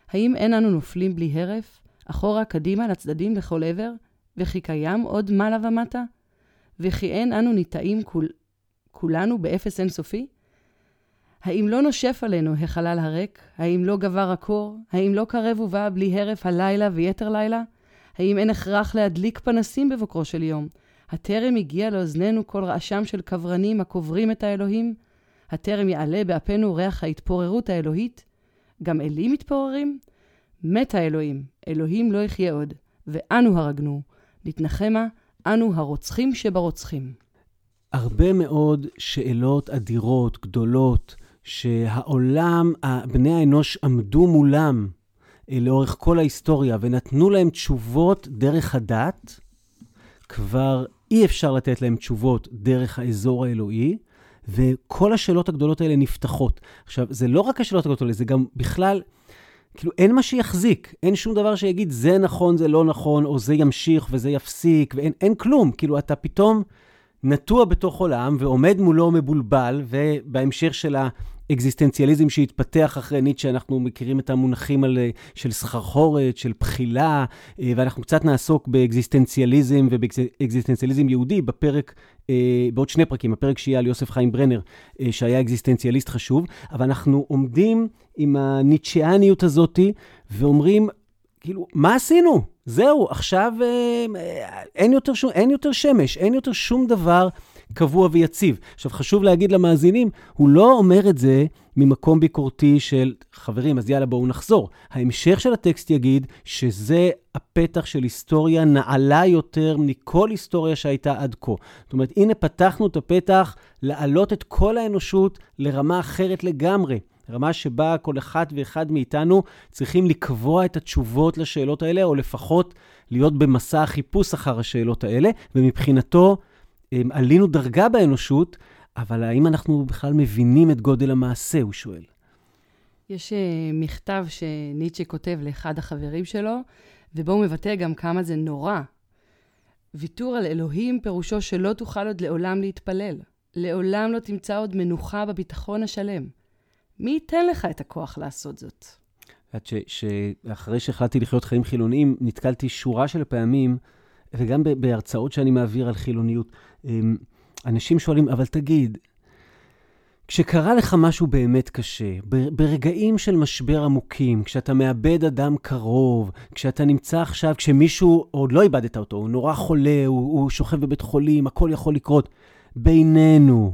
האם אין אנו נופלים בלי הרף, אחורה, קדימה, לצדדים, לכל עבר, וכי קיים עוד מעלה ומטה? וכי אין אנו ניטעים כול, כולנו באפס אינסופי? האם לא נושף עלינו החלל הריק? האם לא גבר הקור? האם לא קרב ובא בלי הרף הלילה ויתר לילה? האם אין הכרח להדליק פנסים בבוקרו של יום? הטרם הגיע לאוזנינו כל רעשם של קברנים הקוברים את האלוהים? הטרם יעלה באפינו ריח ההתפוררות האלוהית? גם אלים מתפוררים? מת האלוהים, אלוהים לא יחיה עוד, ואנו הרגנו. נתנחמה, אנו הרוצחים שברוצחים. הרבה מאוד שאלות אדירות, גדולות, שהעולם, בני האנוש עמדו מולם אה, לאורך כל ההיסטוריה ונתנו להם תשובות דרך הדת, כבר אי אפשר לתת להם תשובות דרך האזור האלוהי, וכל השאלות הגדולות האלה נפתחות. עכשיו, זה לא רק השאלות הגדולות האלה, זה גם בכלל, כאילו, אין מה שיחזיק, אין שום דבר שיגיד, זה נכון, זה לא נכון, או זה ימשיך וזה יפסיק, ואין כלום. כאילו, אתה פתאום נטוע בתוך עולם ועומד מולו מבולבל, ובהמשך של האקזיסטנציאליזם שהתפתח אחרי ניטשה, אנחנו מכירים את המונחים על, של סחרחורת, של בחילה, אה, ואנחנו קצת נעסוק באקזיסטנציאליזם ובאקזיסטנציאליזם יהודי בפרק, אה, בעוד שני פרקים, הפרק שיהיה על יוסף חיים ברנר, אה, שהיה אקזיסטנציאליסט חשוב, אבל אנחנו עומדים עם הניטשיאניות הזאתי ואומרים, כאילו, מה עשינו? זהו, עכשיו אה, אין יותר, אין יותר שמש, אין יותר שום דבר קבוע ויציב. עכשיו, חשוב להגיד למאזינים, הוא לא אומר את זה ממקום ביקורתי של, חברים, אז יאללה, בואו נחזור. ההמשך של הטקסט יגיד שזה הפתח של היסטוריה נעלה יותר מכל היסטוריה שהייתה עד כה. זאת אומרת, הנה פתחנו את הפתח להעלות את כל האנושות לרמה אחרת לגמרי. רמה שבה כל אחת ואחד מאיתנו צריכים לקבוע את התשובות לשאלות האלה, או לפחות להיות במסע החיפוש אחר השאלות האלה, ומבחינתו עלינו דרגה באנושות, אבל האם אנחנו בכלל מבינים את גודל המעשה, הוא שואל. יש uh, מכתב שניטשה כותב לאחד החברים שלו, ובו הוא מבטא גם כמה זה נורא. ויתור על אלוהים פירושו שלא תוכל עוד לעולם להתפלל. לעולם לא תמצא עוד מנוחה בביטחון השלם. מי ייתן לך את הכוח לעשות זאת? את שאחרי שהחלטתי לחיות חיים חילוניים, נתקלתי שורה של פעמים, וגם בהרצאות שאני מעביר על חילוניות, אמ, אנשים שואלים, אבל תגיד, כשקרה לך משהו באמת קשה, ברגעים של משבר עמוקים, כשאתה מאבד אדם קרוב, כשאתה נמצא עכשיו, כשמישהו, עוד לא איבדת אותו, הוא נורא חולה, הוא, הוא שוכב בבית חולים, הכל יכול לקרות, בינינו,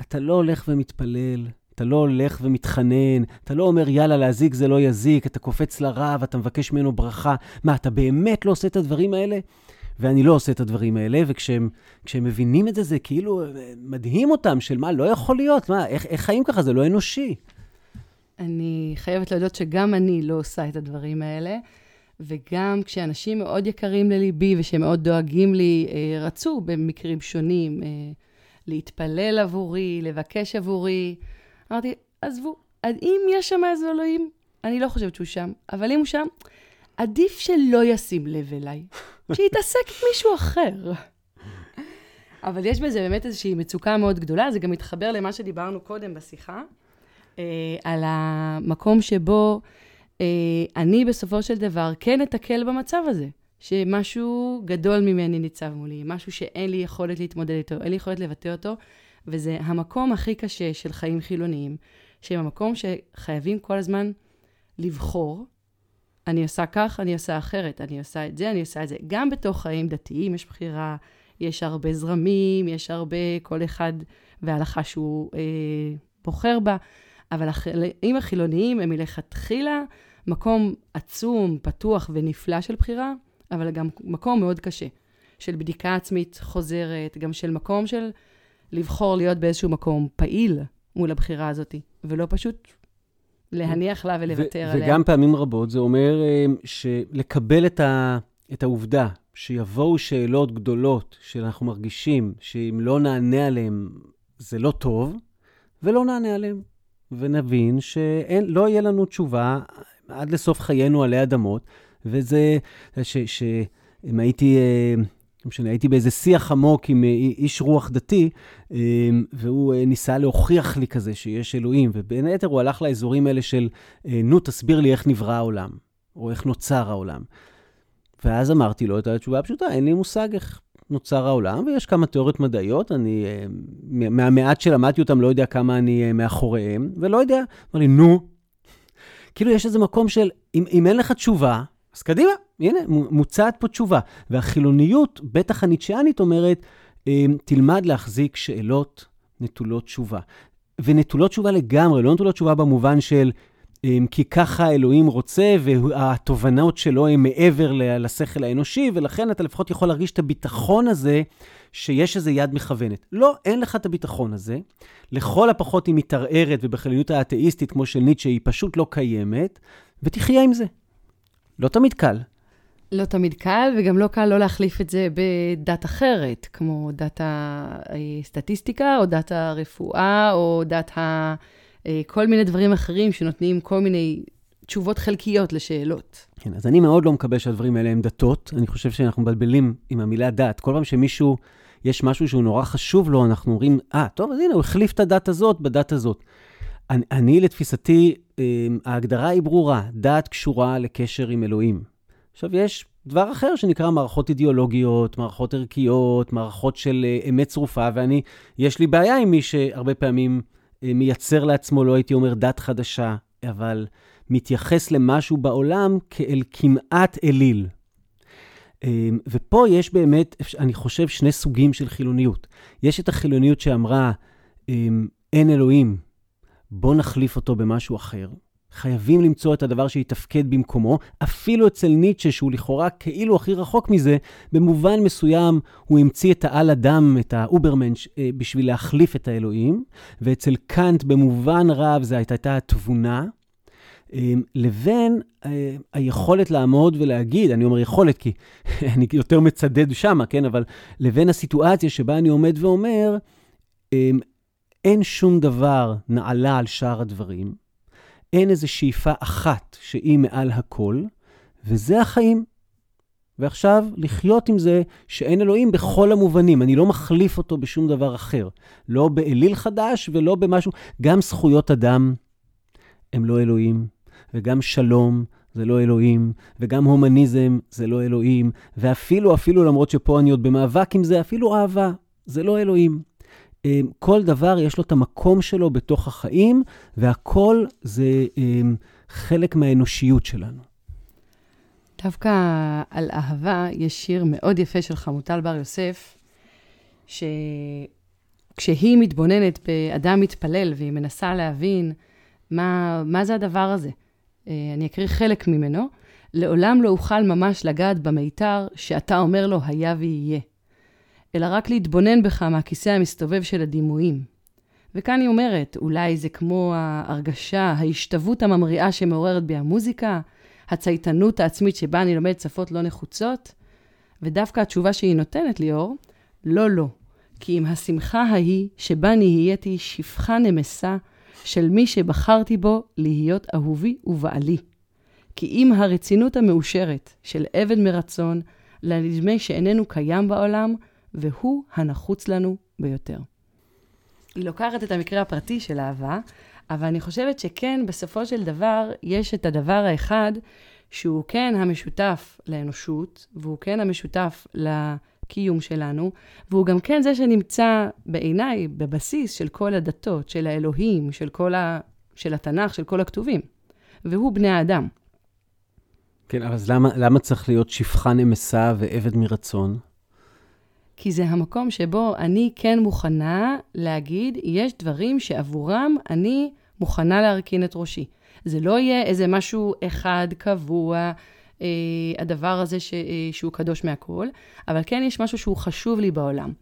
אתה לא הולך ומתפלל, אתה לא הולך ומתחנן, אתה לא אומר, יאללה, להזיק זה לא יזיק, אתה קופץ לרב, אתה מבקש ממנו ברכה. מה, אתה באמת לא עושה את הדברים האלה? ואני לא עושה את הדברים האלה, וכשהם מבינים את זה, זה כאילו מדהים אותם, של מה, לא יכול להיות, מה, איך, איך חיים ככה? זה לא אנושי. אני חייבת להודות שגם אני לא עושה את הדברים האלה, וגם כשאנשים מאוד יקרים לליבי ושמאוד דואגים לי, אה, רצו במקרים שונים אה, להתפלל עבורי, לבקש עבורי, אמרתי, עזבו, אם יש שם איזה אלוהים, אני לא חושבת שהוא שם, אבל אם הוא שם, עדיף שלא ישים לב אליי. שיתעסק עם מישהו אחר. אבל יש בזה באמת איזושהי מצוקה מאוד גדולה, זה גם מתחבר למה שדיברנו קודם בשיחה, אה, על המקום שבו אה, אני בסופו של דבר כן אתקל במצב הזה, שמשהו גדול ממני ניצב מולי, משהו שאין לי יכולת להתמודד איתו, אין לי יכולת לבטא אותו, וזה המקום הכי קשה של חיים חילוניים, שהם המקום שחייבים כל הזמן לבחור. אני עושה כך, אני עושה אחרת, אני עושה את זה, אני עושה את זה. גם בתוך חיים דתיים יש בחירה, יש הרבה זרמים, יש הרבה, כל אחד וההלכה שהוא אה, בוחר בה, אבל החיים החילוניים הם מלכתחילה מקום עצום, פתוח ונפלא של בחירה, אבל גם מקום מאוד קשה, של בדיקה עצמית חוזרת, גם של מקום של לבחור להיות באיזשהו מקום פעיל מול הבחירה הזאת, ולא פשוט להניח לה ולוותר עליה. וגם פעמים רבות זה אומר אה, שלקבל את, ה, את העובדה שיבואו שאלות גדולות שאנחנו מרגישים שאם לא נענה עליהן זה לא טוב, ולא נענה עליהן. ונבין שלא יהיה לנו תשובה עד לסוף חיינו עלי אדמות, וזה, שאם הייתי... אה, לא משנה, הייתי באיזה שיח עמוק עם אה, איש רוח דתי, אה, והוא ניסה להוכיח לי כזה שיש אלוהים, ובין היתר הוא הלך לאזורים האלה של, נו, תסביר לי איך נברא העולם, או איך נוצר העולם. ואז אמרתי לו את התשובה הפשוטה, אין לי מושג איך נוצר העולם, ויש כמה תיאוריות מדעיות, אני אה, מהמעט שלמדתי אותם לא יודע כמה אני אה, מאחוריהם, ולא יודע. אמר לי, נו. כאילו יש איזה מקום של, אם, אם אין לך תשובה, אז קדימה, הנה, מוצעת פה תשובה. והחילוניות, בטח הניטשיאנית אומרת, אה, תלמד להחזיק שאלות נטולות תשובה. ונטולות תשובה לגמרי, לא נטולות תשובה במובן של אמ, כי ככה אלוהים רוצה, והתובנות שלו הן מעבר לשכל האנושי, ולכן אתה לפחות יכול להרגיש את הביטחון הזה שיש איזו יד מכוונת. לא, אין לך את הביטחון הזה. לכל הפחות היא מתערערת, ובחילוניות האתאיסטית כמו של ניטשה היא פשוט לא קיימת, ותחיה עם זה. לא תמיד קל. לא תמיד קל, וגם לא קל לא להחליף את זה בדת אחרת, כמו דת הסטטיסטיקה, או דת הרפואה, או דת ה... אה, כל מיני דברים אחרים שנותנים כל מיני תשובות חלקיות לשאלות. כן, אז אני מאוד לא מקבל שהדברים האלה הם דתות. אני חושב שאנחנו מבלבלים עם המילה דת. כל פעם שמישהו, יש משהו שהוא נורא חשוב לו, אנחנו אומרים, אה, ah, טוב, אז הנה, הוא החליף את הדת הזאת בדת הזאת. אני, אני לתפיסתי, אה, ההגדרה היא ברורה, דת קשורה לקשר עם אלוהים. עכשיו, יש דבר אחר שנקרא מערכות אידיאולוגיות, מערכות ערכיות, מערכות של אה, אמת צרופה, ואני, יש לי בעיה עם מי שהרבה פעמים אה, מייצר לעצמו, לא הייתי אומר דת חדשה, אבל מתייחס למשהו בעולם כאל כמעט אליל. אה, ופה יש באמת, אני חושב, שני סוגים של חילוניות. יש את החילוניות שאמרה, אה, אין אלוהים, בוא נחליף אותו במשהו אחר. חייבים למצוא את הדבר שיתפקד במקומו, אפילו אצל ניטשה, שהוא לכאורה כאילו הכי רחוק מזה, במובן מסוים הוא המציא את העל אדם, את האוברמנש, אה, בשביל להחליף את האלוהים, ואצל קאנט במובן רב זו הייתה התבונה, אה, לבין אה, היכולת לעמוד ולהגיד, אני אומר יכולת כי אני יותר מצדד שם, כן, אבל לבין הסיטואציה שבה אני עומד ואומר, אין שום דבר נעלה על שאר הדברים. אין איזו שאיפה אחת שהיא מעל הכל, וזה החיים. ועכשיו, לחיות עם זה שאין אלוהים בכל המובנים. אני לא מחליף אותו בשום דבר אחר. לא באליל חדש ולא במשהו. גם זכויות אדם הם לא אלוהים, וגם שלום זה לא אלוהים, וגם הומניזם זה לא אלוהים, ואפילו, אפילו למרות שפה אני עוד במאבק עם זה, אפילו אהבה זה לא אלוהים. אמ, כל דבר יש לו את המקום שלו בתוך החיים, והכל זה אמ, חלק מהאנושיות שלנו. דווקא על אהבה יש שיר מאוד יפה של חמוטל בר יוסף, שכשהיא מתבוננת באדם מתפלל והיא מנסה להבין מה, מה זה הדבר הזה, אה, אני אקריא חלק ממנו, לעולם לא אוכל ממש לגעת במיתר שאתה אומר לו היה ויהיה. אלא רק להתבונן בך מהכיסא המסתובב של הדימויים. וכאן היא אומרת, אולי זה כמו ההרגשה, ההשתוות הממריאה שמעוררת בי המוזיקה, הצייתנות העצמית שבה אני לומד שפות לא נחוצות, ודווקא התשובה שהיא נותנת, ליאור, לא, לא. כי אם השמחה ההיא שבה נהייתי שפחה נמסה של מי שבחרתי בו להיות אהובי ובעלי. כי אם הרצינות המאושרת של עבד מרצון, לנדמה שאיננו קיים בעולם, והוא הנחוץ לנו ביותר. היא לוקחת את המקרה הפרטי של אהבה, אבל אני חושבת שכן, בסופו של דבר, יש את הדבר האחד שהוא כן המשותף לאנושות, והוא כן המשותף לקיום שלנו, והוא גם כן זה שנמצא בעיניי בבסיס של כל הדתות, של האלוהים, של כל ה... של התנ"ך, של כל הכתובים, והוא בני האדם. כן, אז למה, למה צריך להיות שפחה נמסה ועבד מרצון? כי זה המקום שבו אני כן מוכנה להגיד, יש דברים שעבורם אני מוכנה להרכין את ראשי. זה לא יהיה איזה משהו אחד קבוע, אה, הדבר הזה ש, אה, שהוא קדוש מהכול, אבל כן יש משהו שהוא חשוב לי בעולם.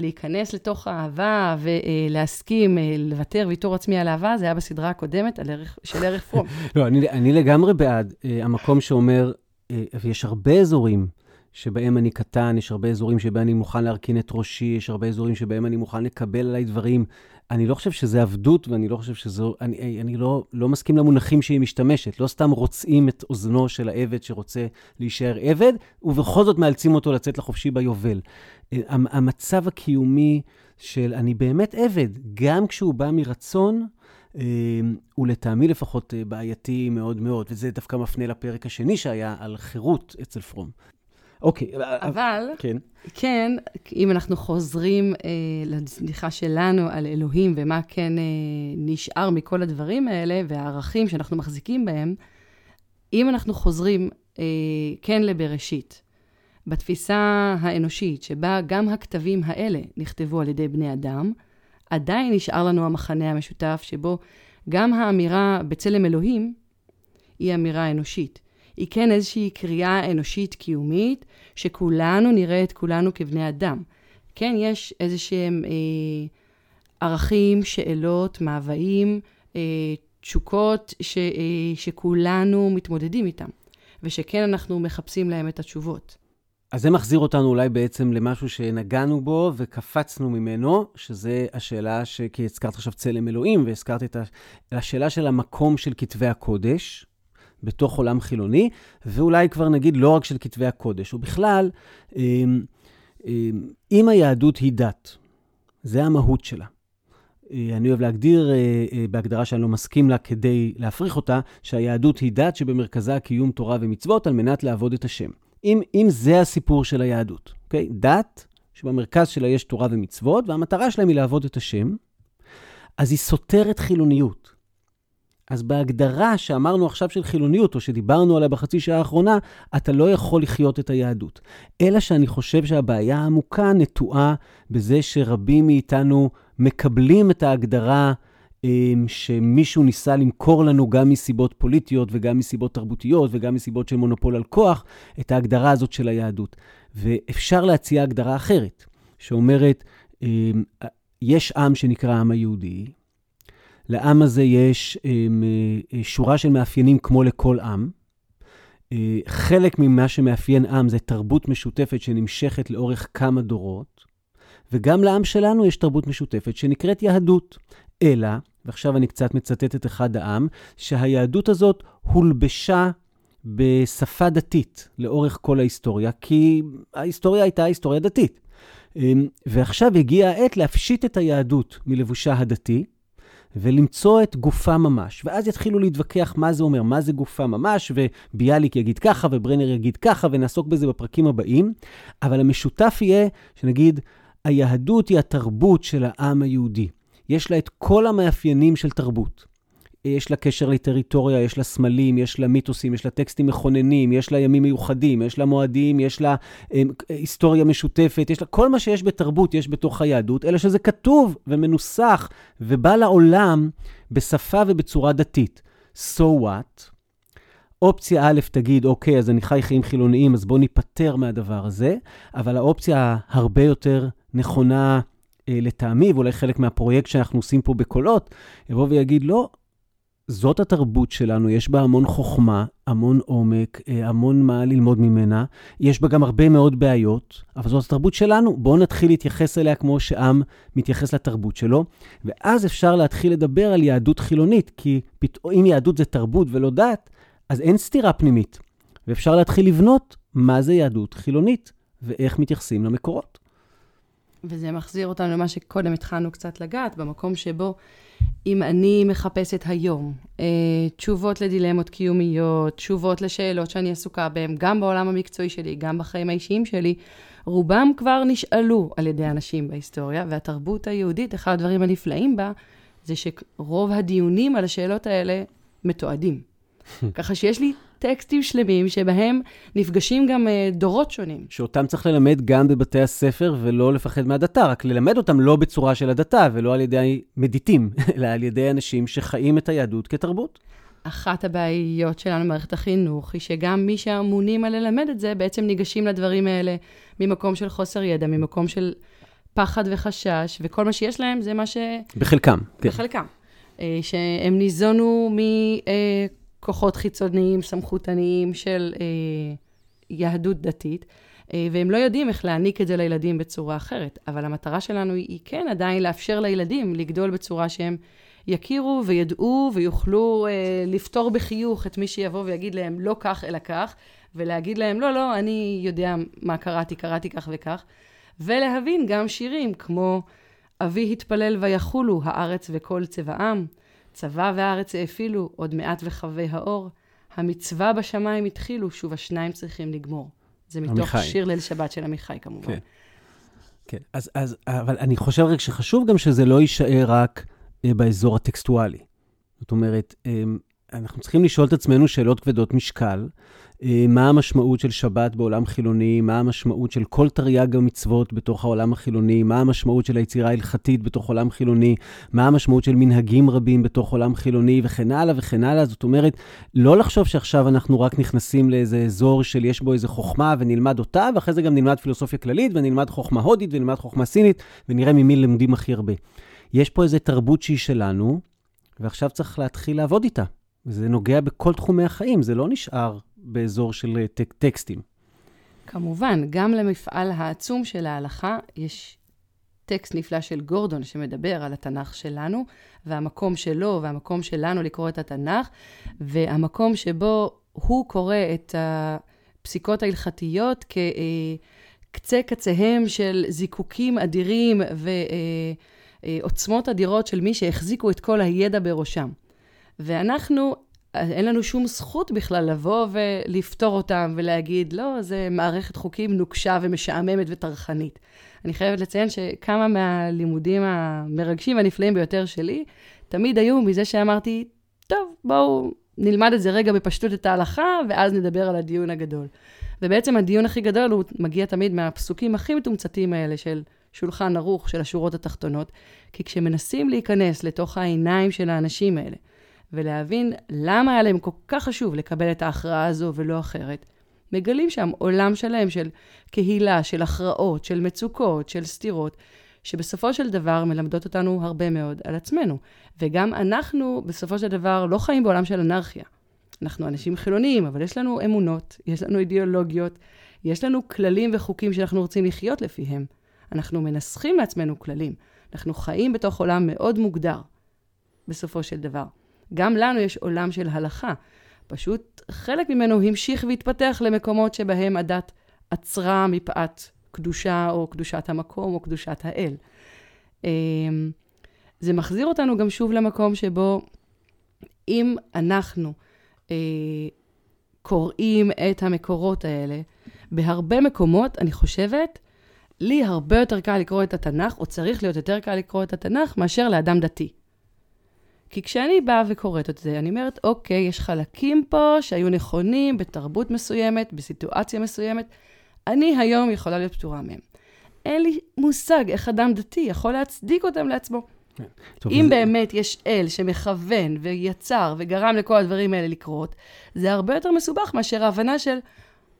להיכנס לתוך האהבה ולהסכים, אה, לוותר ויתור עצמי על אהבה, זה היה בסדרה הקודמת על ערך, של ערך פרום. לא, אני, אני לגמרי בעד אה, המקום שאומר, אה, ויש הרבה אזורים שבהם אני קטן, יש הרבה אזורים שבהם אני מוכן להרכין את ראשי, יש הרבה אזורים שבהם אני מוכן לקבל עליי דברים. אני לא חושב שזה עבדות, ואני לא חושב שזו... אני, אני לא, לא מסכים למונחים שהיא משתמשת. לא סתם רוצים את אוזנו של העבד שרוצה להישאר עבד, ובכל זאת מאלצים אותו לצאת לחופשי ביובל. המצב הקיומי של אני באמת עבד, גם כשהוא בא מרצון, אה, הוא לטעמי לפחות אה, בעייתי מאוד מאוד, וזה דווקא מפנה לפרק השני שהיה על חירות אצל פרום. אוקיי. אבל, כן. כן, אם אנחנו חוזרים אה, לסליחה שלנו על אלוהים ומה כן אה, נשאר מכל הדברים האלה והערכים שאנחנו מחזיקים בהם, אם אנחנו חוזרים אה, כן לבראשית, בתפיסה האנושית, שבה גם הכתבים האלה נכתבו על ידי בני אדם, עדיין נשאר לנו המחנה המשותף שבו גם האמירה בצלם אלוהים היא אמירה אנושית. היא כן איזושהי קריאה אנושית קיומית, שכולנו נראה את כולנו כבני אדם. כן, יש איזה שהם אה, ערכים, שאלות, מאוויים, אה, תשוקות, ש, אה, שכולנו מתמודדים איתם, ושכן אנחנו מחפשים להם את התשובות. אז זה מחזיר אותנו אולי בעצם למשהו שנגענו בו וקפצנו ממנו, שזה השאלה, ש... כי הזכרת עכשיו צלם אלוהים, והזכרת את השאלה של המקום של כתבי הקודש, בתוך עולם חילוני, ואולי כבר נגיד לא רק של כתבי הקודש, ובכלל, אמ, אמ, אם היהדות היא דת, זה המהות שלה. אה, אני אוהב להגדיר, אה, אה, בהגדרה שאני לא מסכים לה כדי להפריך אותה, שהיהדות היא דת שבמרכזה קיום תורה ומצוות על מנת לעבוד את השם. אם, אם זה הסיפור של היהדות, אוקיי? דת שבמרכז שלה יש תורה ומצוות, והמטרה שלהם היא לעבוד את השם, אז היא סותרת חילוניות. אז בהגדרה שאמרנו עכשיו של חילוניות, או שדיברנו עליה בחצי שעה האחרונה, אתה לא יכול לחיות את היהדות. אלא שאני חושב שהבעיה העמוקה נטועה בזה שרבים מאיתנו מקבלים את ההגדרה אמ, שמישהו ניסה למכור לנו גם מסיבות פוליטיות וגם מסיבות תרבותיות וגם מסיבות של מונופול על כוח, את ההגדרה הזאת של היהדות. ואפשר להציע הגדרה אחרת, שאומרת, אמ, יש עם שנקרא העם היהודי, לעם הזה יש אמ, אה, שורה של מאפיינים כמו לכל עם. אה, חלק ממה שמאפיין עם זה תרבות משותפת שנמשכת לאורך כמה דורות, וגם לעם שלנו יש תרבות משותפת שנקראת יהדות. אלא, ועכשיו אני קצת מצטט את אחד העם, שהיהדות הזאת הולבשה בשפה דתית לאורך כל ההיסטוריה, כי ההיסטוריה הייתה היסטוריה דתית. אמ, ועכשיו הגיעה העת להפשיט את היהדות מלבושה הדתי, ולמצוא את גופה ממש. ואז יתחילו להתווכח מה זה אומר, מה זה גופה ממש, וביאליק יגיד ככה, וברנר יגיד ככה, ונעסוק בזה בפרקים הבאים. אבל המשותף יהיה שנגיד, היהדות היא התרבות של העם היהודי. יש לה את כל המאפיינים של תרבות. יש לה קשר לטריטוריה, יש לה סמלים, יש לה מיתוסים, יש לה טקסטים מכוננים, יש לה ימים מיוחדים, יש לה מועדים, יש לה אה, היסטוריה משותפת, יש לה כל מה שיש בתרבות יש בתוך היהדות, אלא שזה כתוב ומנוסח ובא לעולם בשפה ובצורה דתית. So what? אופציה א' תגיד, אוקיי, אז אני חי חיים חילוניים, אז בואו ניפטר מהדבר הזה, אבל האופציה הרבה יותר נכונה אה, לטעמי, ואולי חלק מהפרויקט שאנחנו עושים פה בקולות, יבוא ויגיד, לא, זאת התרבות שלנו, יש בה המון חוכמה, המון עומק, אה, המון מה ללמוד ממנה. יש בה גם הרבה מאוד בעיות, אבל זאת התרבות שלנו. בואו נתחיל להתייחס אליה כמו שעם מתייחס לתרבות שלו, ואז אפשר להתחיל לדבר על יהדות חילונית, כי פתאום, אם יהדות זה תרבות ולא דת, אז אין סתירה פנימית. ואפשר להתחיל לבנות מה זה יהדות חילונית ואיך מתייחסים למקורות. וזה מחזיר אותנו למה שקודם התחלנו קצת לגעת, במקום שבו אם אני מחפשת היום אה, תשובות לדילמות קיומיות, תשובות לשאלות שאני עסוקה בהן, גם בעולם המקצועי שלי, גם בחיים האישיים שלי, רובם כבר נשאלו על ידי אנשים בהיסטוריה, והתרבות היהודית, אחד הדברים הנפלאים בה, זה שרוב הדיונים על השאלות האלה מתועדים. ככה שיש לי טקסטים שלמים שבהם נפגשים גם uh, דורות שונים. שאותם צריך ללמד גם בבתי הספר ולא לפחד מהדתה, רק ללמד אותם לא בצורה של הדתה ולא על ידי מדיטים, אלא על ידי אנשים שחיים את היהדות כתרבות. אחת הבעיות שלנו במערכת החינוך היא שגם מי שאמונים על ללמד את זה, בעצם ניגשים לדברים האלה ממקום של חוסר ידע, ממקום של פחד וחשש, וכל מה שיש להם זה מה ש... בחלקם, כן. בחלקם. אה, שהם ניזונו מכוחות חיצוניים, סמכותניים של אה, יהדות דתית, אה, והם לא יודעים איך להעניק את זה לילדים בצורה אחרת. אבל המטרה שלנו היא כן עדיין לאפשר לילדים לגדול בצורה שהם יכירו וידעו ויוכלו אה, לפתור בחיוך את מי שיבוא ויגיד להם לא כך אלא כך, ולהגיד להם לא, לא, אני יודע מה קראתי, קראתי כך וכך, ולהבין גם שירים כמו אבי התפלל ויחולו הארץ וכל צבעם, צבא וארץ האפילו, עוד מעט וחווה האור, המצווה בשמיים התחילו, שוב השניים צריכים לגמור. זה מתוך עמיחי. שיר ליל שבת של עמיחי כמובן. כן, כן. אז, אז, אבל אני חושב רק שחשוב גם שזה לא יישאר רק אה, באזור הטקסטואלי. זאת אומרת, אה, אנחנו צריכים לשאול את עצמנו שאלות כבדות משקל, אה, מה המשמעות של שבת בעולם חילוני, מה המשמעות של כל תרי"ג המצוות בתוך העולם החילוני, מה המשמעות של היצירה ההלכתית בתוך עולם חילוני, מה המשמעות של מנהגים רבים בתוך עולם חילוני, וכן הלאה וכן הלאה. זאת אומרת, לא לחשוב שעכשיו אנחנו רק נכנסים לאיזה אזור של יש בו איזה חוכמה ונלמד אותה, ואחרי זה גם נלמד פילוסופיה כללית, ונלמד חוכמה הודית, ונלמד חוכמה סינית, ונראה ממי לומדים הכי הרבה. יש פה איזה תרבות שהיא שלנו, ועכשיו צריך להתחיל לעבוד איתה. וזה נוגע בכל תחומי החיים, זה לא נשאר באזור של אה, טק, טקסטים. כמובן, גם למפעל העצום של ההלכה יש טקסט נפלא של גורדון שמדבר על התנ"ך שלנו, והמקום שלו והמקום שלנו לקרוא את התנ"ך, והמקום שבו הוא קורא את הפסיקות ההלכתיות כקצה אה, קציהם של זיקוקים אדירים ועוצמות אדירות של מי שהחזיקו את כל הידע בראשם. ואנחנו אין לנו שום זכות בכלל לבוא ולפתור אותם ולהגיד, לא, זה מערכת חוקים נוקשה ומשעממת וטרחנית. אני חייבת לציין שכמה מהלימודים המרגשים והנפלאים ביותר שלי, תמיד היו מזה שאמרתי, טוב, בואו נלמד את זה רגע בפשטות את ההלכה, ואז נדבר על הדיון הגדול. ובעצם הדיון הכי גדול הוא מגיע תמיד מהפסוקים הכי מתומצתים האלה של שולחן ערוך, של השורות התחתונות, כי כשמנסים להיכנס לתוך העיניים של האנשים האלה, ולהבין למה היה להם כל כך חשוב לקבל את ההכרעה הזו ולא אחרת, מגלים שם עולם שלם של קהילה, של הכרעות, של מצוקות, של סתירות, שבסופו של דבר מלמדות אותנו הרבה מאוד על עצמנו. וגם אנחנו, בסופו של דבר, לא חיים בעולם של אנרכיה. אנחנו אנשים חילוניים, אבל יש לנו אמונות, יש לנו אידיאולוגיות, יש לנו כללים וחוקים שאנחנו רוצים לחיות לפיהם. אנחנו מנסחים לעצמנו כללים. אנחנו חיים בתוך עולם מאוד מוגדר, בסופו של דבר. גם לנו יש עולם של הלכה. פשוט חלק ממנו המשיך והתפתח למקומות שבהם הדת עצרה מפאת קדושה או קדושת המקום או קדושת האל. אמ, זה מחזיר אותנו גם שוב למקום שבו אם אנחנו אה, קוראים את המקורות האלה, בהרבה מקומות, אני חושבת, לי הרבה יותר קל לקרוא את התנ"ך, או צריך להיות יותר קל לקרוא את התנ"ך, מאשר לאדם דתי. כי כשאני באה וקוראת את זה, אני אומרת, אוקיי, יש חלקים פה שהיו נכונים בתרבות מסוימת, בסיטואציה מסוימת, אני היום יכולה להיות פטורה מהם. אין לי מושג איך אדם דתי יכול להצדיק אותם לעצמו. כן. טוב, אם זה... באמת יש אל שמכוון ויצר וגרם לכל הדברים האלה לקרות, זה הרבה יותר מסובך מאשר ההבנה של,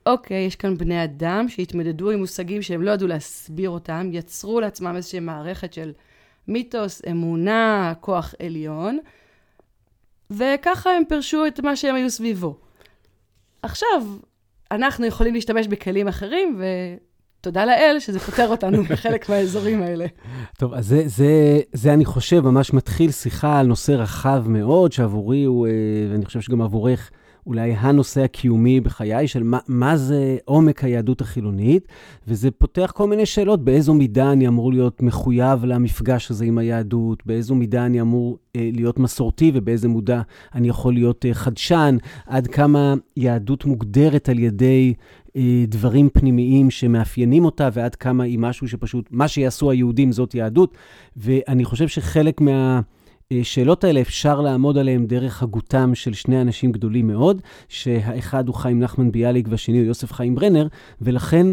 אוקיי, יש כאן בני אדם שהתמודדו עם מושגים שהם לא ידעו להסביר אותם, יצרו לעצמם איזושהי מערכת של מיתוס, אמונה, כוח עליון, וככה הם פירשו את מה שהם היו סביבו. עכשיו, אנחנו יכולים להשתמש בכלים אחרים, ותודה לאל שזה פותר אותנו בחלק מהאזורים האלה. טוב, אז זה, זה, זה, אני חושב, ממש מתחיל שיחה על נושא רחב מאוד, שעבורי הוא, אה, ואני חושב שגם עבורך, אולי הנושא הקיומי בחיי, של מה, מה זה עומק היהדות החילונית, וזה פותח כל מיני שאלות, באיזו מידה אני אמור להיות מחויב למפגש הזה עם היהדות, באיזו מידה אני אמור אה, להיות מסורתי ובאיזה מודע אני יכול להיות אה, חדשן, עד כמה יהדות מוגדרת על ידי אה, דברים פנימיים שמאפיינים אותה, ועד כמה היא משהו שפשוט, מה שיעשו היהודים זאת יהדות. ואני חושב שחלק מה... השאלות האלה, אפשר לעמוד עליהן דרך הגותם של שני אנשים גדולים מאוד, שהאחד הוא חיים נחמן ביאליק והשני הוא יוסף חיים ברנר, ולכן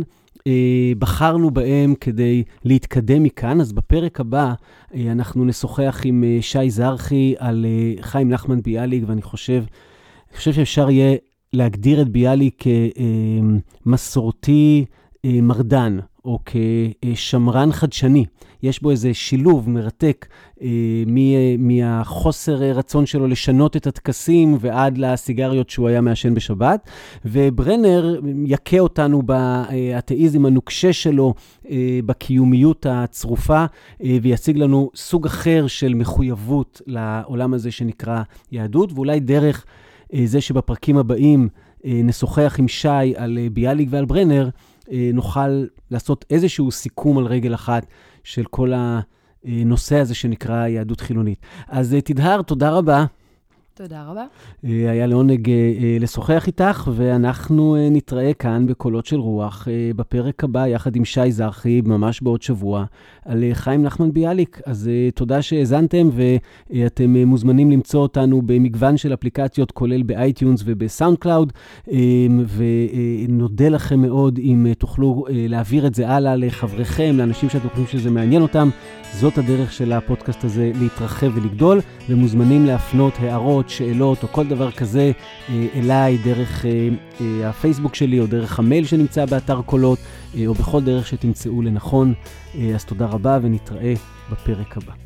אה, בחרנו בהם כדי להתקדם מכאן. אז בפרק הבא אה, אנחנו נשוחח עם אה, שי זרחי על חיים נחמן ביאליק, ואני חושב, חושב שאפשר יהיה להגדיר את ביאליק כמסורתי מרדן, או כשמרן חדשני. יש בו איזה שילוב מרתק אה, מהחוסר רצון שלו לשנות את הטקסים ועד לסיגריות שהוא היה מעשן בשבת. וברנר יכה אותנו באתאיזם הנוקשה שלו, אה, בקיומיות הצרופה, אה, ויציג לנו סוג אחר של מחויבות לעולם הזה שנקרא יהדות, ואולי דרך אה, זה שבפרקים הבאים אה, נשוחח עם שי על אה, ביאליק ועל ברנר, אה, נוכל לעשות איזשהו סיכום על רגל אחת של כל הנושא הזה שנקרא יהדות חילונית. אז אה, תדהר, תודה רבה. תודה רבה. אה, היה לעונג אה, אה, לשוחח איתך, ואנחנו נתראה כאן בקולות של רוח בפרק הבא, יחד עם שי זרחי, ממש בעוד שבוע, על חיים נחמן ביאליק. אז תודה שהאזנתם, ואתם מוזמנים למצוא אותנו במגוון של אפליקציות, כולל ב iTunes וב SoundCloud, ונודה לכם מאוד אם תוכלו להעביר את זה הלאה לחבריכם, לאנשים שאתם חושבים שזה מעניין אותם. זאת הדרך של הפודקאסט הזה להתרחב ולגדול, ומוזמנים להפנות הערות, שאלות או כל דבר כזה אה, אליי דרך אה, אה, הפייסבוק שלי או דרך המייל שנמצא באתר קולות, או בכל דרך שתמצאו לנכון. אז תודה רבה ונתראה בפרק הבא.